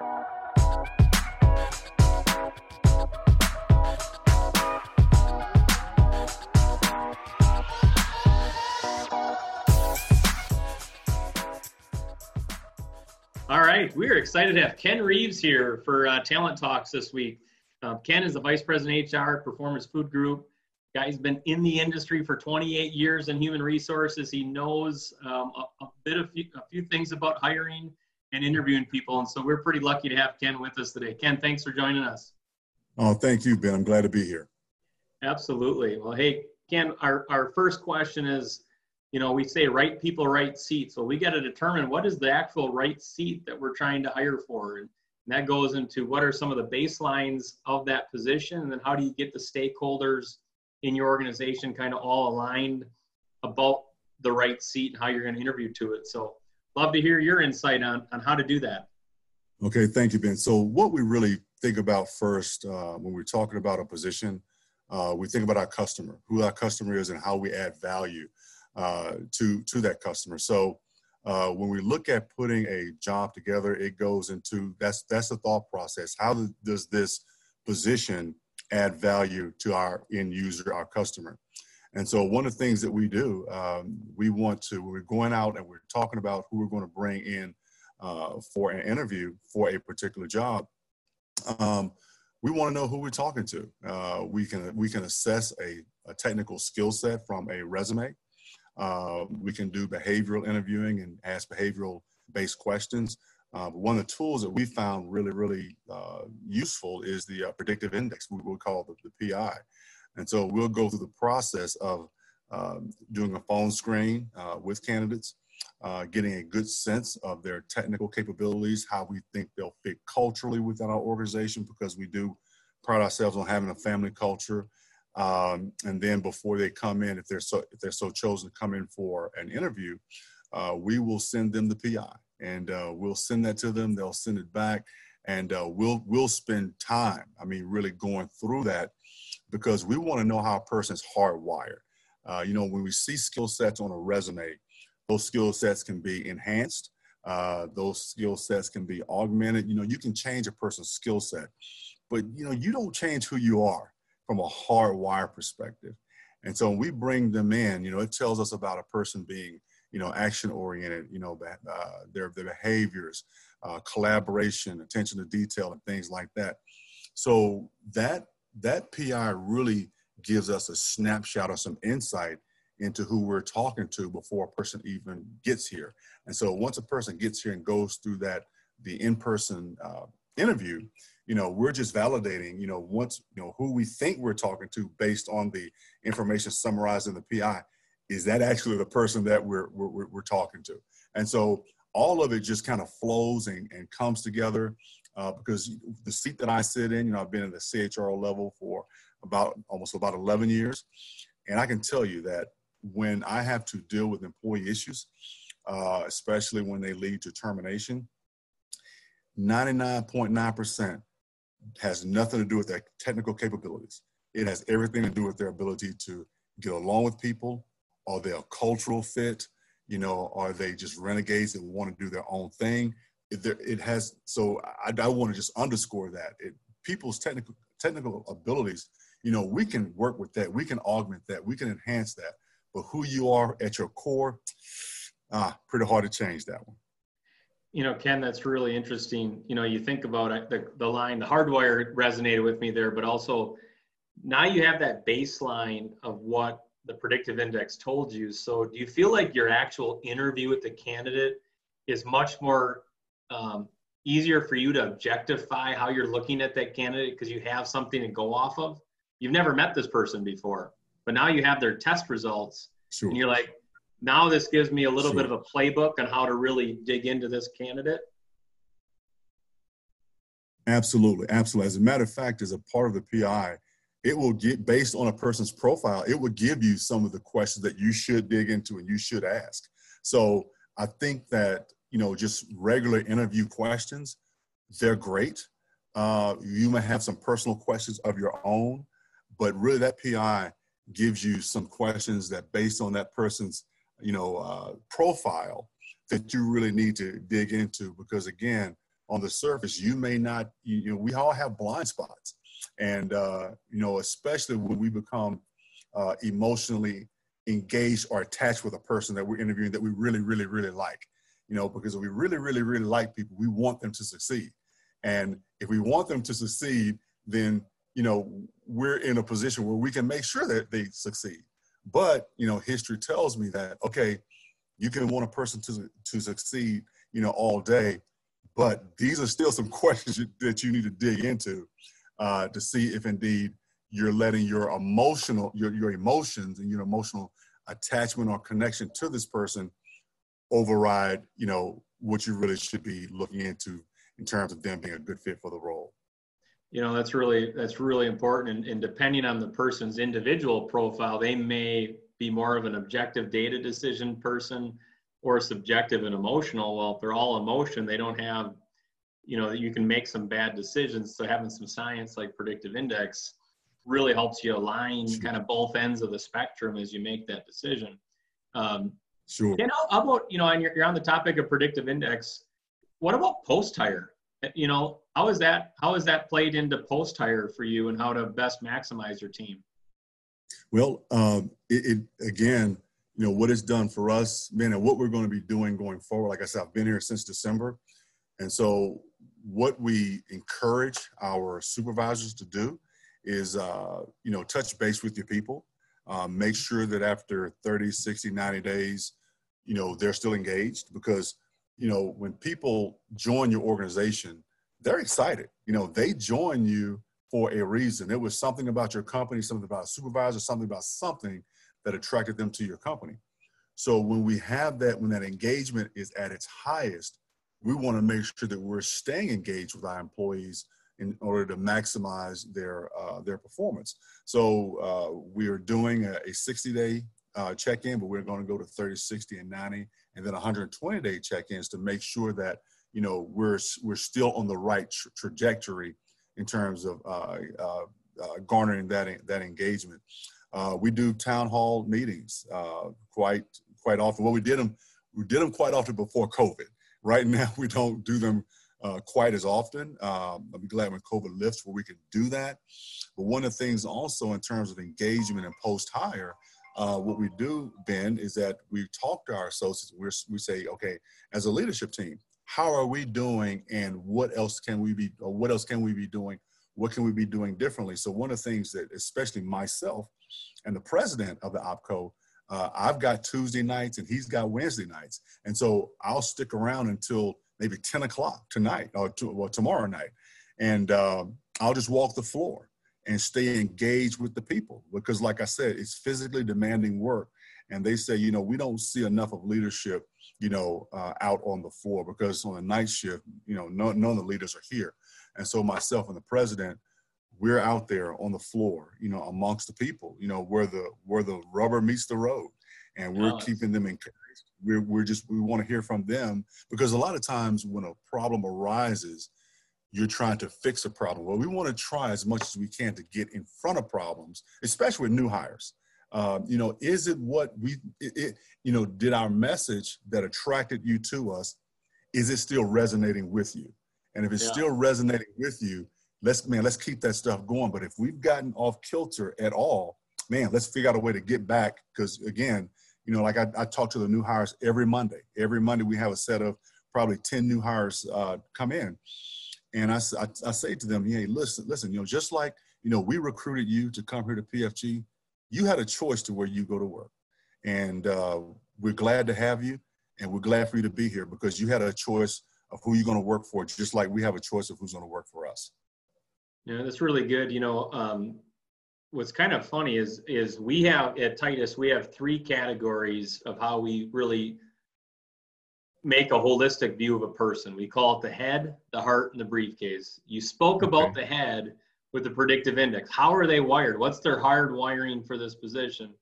All right, we are excited to have Ken Reeves here for uh, Talent Talks this week. Uh, Ken is the Vice President HR at Performance Food Group. Guy's been in the industry for 28 years in human resources. He knows um, a, a, bit of few, a few things about hiring and interviewing people, and so we're pretty lucky to have Ken with us today. Ken, thanks for joining us. Oh, thank you, Ben. I'm glad to be here. Absolutely. Well, hey, Ken, our, our first question is you know, we say right people, right seat. So we got to determine what is the actual right seat that we're trying to hire for. And, that goes into what are some of the baselines of that position. And then how do you get the stakeholders in your organization kind of all aligned about the right seat and how you're going to interview to it. So love to hear your insight on, on how to do that. Okay, thank you, Ben. So what we really think about first uh, when we're talking about a position, uh, we think about our customer, who our customer is and how we add value uh, to to that customer. So uh, when we look at putting a job together, it goes into that's that's the thought process. How does this position add value to our end user, our customer? And so one of the things that we do, um, we want to we're going out and we're talking about who we're going to bring in uh, for an interview for a particular job. Um, we want to know who we're talking to. Uh, we can we can assess a, a technical skill set from a resume. Uh, we can do behavioral interviewing and ask behavioral based questions. Uh, one of the tools that we found really, really uh, useful is the uh, predictive index, we will call the, the, PI. And so we'll go through the process of um, doing a phone screen uh, with candidates, uh, getting a good sense of their technical capabilities, how we think they'll fit culturally within our organization, because we do pride ourselves on having a family culture um, and then before they come in, if they're so if they're so chosen to come in for an interview, uh, we will send them the PI, and uh, we'll send that to them. They'll send it back, and uh, we'll we'll spend time. I mean, really going through that because we want to know how a person's hardwired. Uh, you know, when we see skill sets on a resume, those skill sets can be enhanced. Uh, those skill sets can be augmented. You know, you can change a person's skill set, but you know, you don't change who you are from a hardwire perspective. And so when we bring them in, you know, it tells us about a person being, you know, action oriented, you know, uh, their, their behaviors, uh, collaboration, attention to detail, and things like that. So that that PI really gives us a snapshot or some insight into who we're talking to before a person even gets here. And so once a person gets here and goes through that the in-person uh, interview, you know, we're just validating, you know, once, you know, who we think we're talking to based on the information summarized in the PI, is that actually the person that we're, we're, we're talking to? And so all of it just kind of flows and, and comes together uh, because the seat that I sit in, you know, I've been in the CHRO level for about almost about 11 years. And I can tell you that when I have to deal with employee issues, uh, especially when they lead to termination, 99.9% has nothing to do with their technical capabilities. It has everything to do with their ability to get along with people. Are they a cultural fit? You know, are they just renegades that want to do their own thing? It, has, so I, I want to just underscore that. It, people's technical, technical abilities, you know, we can work with that. We can augment that. We can enhance that. But who you are at your core, ah, pretty hard to change that one you know, Ken, that's really interesting. You know, you think about the, the line, the hardwire resonated with me there, but also now you have that baseline of what the predictive index told you. So do you feel like your actual interview with the candidate is much more um, easier for you to objectify how you're looking at that candidate because you have something to go off of? You've never met this person before, but now you have their test results. Sure. And you're like, now this gives me a little sure. bit of a playbook on how to really dig into this candidate. Absolutely, absolutely. As a matter of fact, as a part of the PI, it will get based on a person's profile, it will give you some of the questions that you should dig into and you should ask. So I think that, you know, just regular interview questions, they're great. Uh, you may have some personal questions of your own, but really that PI gives you some questions that based on that person's you know, uh, profile that you really need to dig into because again, on the surface, you may not, you know, we all have blind spots. And, uh, you know, especially when we become uh, emotionally engaged or attached with a person that we're interviewing that we really, really, really like, you know, because if we really, really, really like people, we want them to succeed. And if we want them to succeed, then, you know, we're in a position where we can make sure that they succeed. But, you know, history tells me that, okay, you can want a person to, to succeed, you know, all day, but these are still some questions that you need to dig into uh, to see if indeed you're letting your emotional, your, your emotions and your emotional attachment or connection to this person override, you know, what you really should be looking into in terms of them being a good fit for the role. You know, that's really that's really important. And, and depending on the person's individual profile, they may be more of an objective data decision person or subjective and emotional. Well, if they're all emotion, they don't have, you know, that you can make some bad decisions. So having some science like predictive index really helps you align kind of both ends of the spectrum as you make that decision. Um, sure. You know, how about, you know, and you're, you're on the topic of predictive index. What about post hire? You know, how is that, how is that played into post hire for you and how to best maximize your team? Well, um, it, it, again, you know what it's done for us, man, and what we're going to be doing going forward. Like I said, I've been here since December, and so what we encourage our supervisors to do is, uh, you know, touch base with your people, um, make sure that after 30, 60, 90 days, you know, they're still engaged because, you know, when people join your organization, they're excited. You know, they join you for a reason. It was something about your company, something about a supervisor, something about something that attracted them to your company. So when we have that, when that engagement is at its highest, we want to make sure that we're staying engaged with our employees in order to maximize their uh, their performance. So uh, we are doing a, a 60 day uh, check-in, but we're going to go to 30, 60, and 90, and then 120 day check-ins to make sure that you know we're we're still on the right tra- trajectory in terms of uh, uh, uh, garnering that that engagement. we do town hall meetings quite quite often. Well, we did them we did them quite often before COVID. Right now, we don't do them uh, quite as often. Um, I'll be glad when COVID lifts where we can do that. But one of the things also in terms of engagement and post hire, uh, what we do, Ben, is that we talk to our associates. we we say, okay, as a leadership team, how are we doing and what else can we be or what else can we be doing what can we be doing differently so one of the things that especially myself and the president of the opco uh, i've got tuesday nights and he's got wednesday nights. And so i'll stick around until maybe 10 o'clock tonight or to, well, tomorrow night. And uh, i'll just walk the floor and stay engaged with the people because like i said it's physically demanding work. And they say you know we don't see enough of leadership you know, uh, out on the floor because on the night shift, you know, none, none of the leaders are here. And so myself and the president, we're out there on the floor, you know, amongst the people, you know, where the where the rubber meets the road, and we're oh, keeping them encouraged. We're we're just we want to hear from them because a lot of times when a problem arises, you're trying to fix a problem. Well, we want to try as much as we can to get in front of problems, especially with new hires. Um, you know, is it what we, it, it, you know, did our message that attracted you to us, is it still resonating with you? And if it's yeah. still resonating with you, let's, man, let's keep that stuff going. But if we've gotten off kilter at all, man, let's figure out a way to get back. Because again, you know, like I, I talk to the new hires every Monday. Every Monday we have a set of probably 10 new hires uh, come in. And I, I, I say to them, hey, listen, listen, you know, just like, you know, we recruited you to come here to PFG, you had a choice to where you go to work. And uh, we're glad to have you, and we're glad for you to be here because you had a choice of who you're going to work for, just like we have a choice of who's going to work for us. Yeah, that's really good. You know, um, what's kind of funny is is we have at Titus we have three categories of how we really make a holistic view of a person. We call it the head, the heart, and the briefcase. You spoke okay. about the head with the predictive index. How are they wired? What's their hard wiring for this position?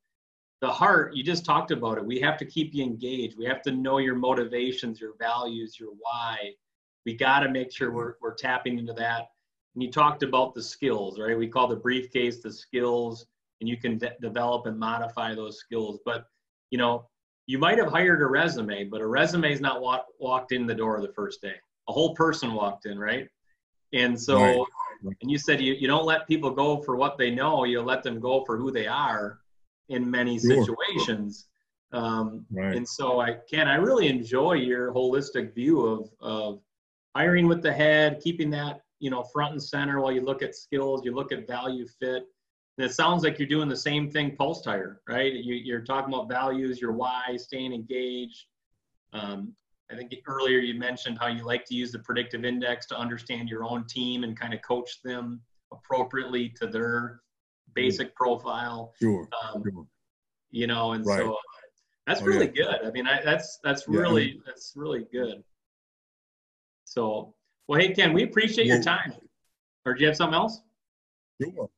The heart, you just talked about it. We have to keep you engaged. We have to know your motivations, your values, your why. We got to make sure we're, we're tapping into that. And you talked about the skills, right? We call the briefcase the skills, and you can de- develop and modify those skills. But, you know, you might have hired a resume, but a resume is not walk, walked in the door the first day. a whole person walked in, right? And so, right. and you said you, you don't let people go for what they know, you let them go for who they are in many sure. situations. Um, right. And so I can, I really enjoy your holistic view of, of hiring with the head, keeping that, you know, front and center while you look at skills, you look at value fit. And it sounds like you're doing the same thing post hire, right? You, you're talking about values, your why, staying engaged. Um, I think earlier you mentioned how you like to use the predictive index to understand your own team and kind of coach them appropriately to their basic profile. Sure. Um, sure. You know, and right. so that's oh, really yeah. good. I mean, I, that's that's yeah. really that's really good. So, well, hey Ken, we appreciate your time. Or do you have something else? Sure.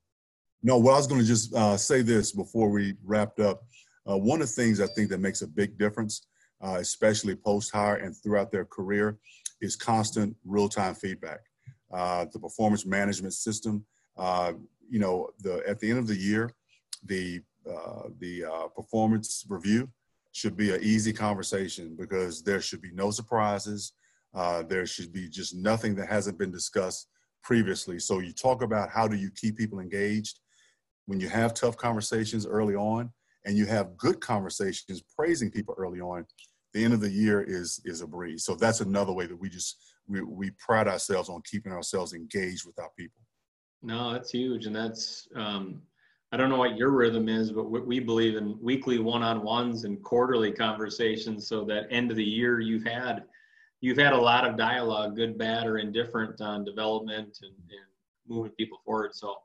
No, well, I was going to just uh, say this before we wrapped up. Uh, one of the things I think that makes a big difference uh, especially post hire and throughout their career, is constant real time feedback. Uh, the performance management system, uh, you know, the at the end of the year, the uh, the uh, performance review should be an easy conversation because there should be no surprises. Uh, there should be just nothing that hasn't been discussed previously. So you talk about how do you keep people engaged when you have tough conversations early on and you have good conversations praising people early on, the end of the year is is a breeze. So that's another way that we just we, we pride ourselves on keeping ourselves engaged with our people. No, that's huge, and that's um, I don't know what your rhythm is, but we believe in weekly one-on-ones and quarterly conversations, so that end of the year you've had you've had a lot of dialogue, good, bad, or indifferent on development and, and moving people forward. So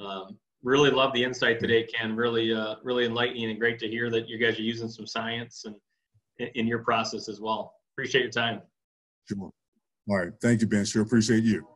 um, really love the insight today, Ken. Really, uh, really enlightening and great to hear that you guys are using some science and in your process as well. Appreciate your time. Sure. All right. Thank you, Ben. Sure appreciate you.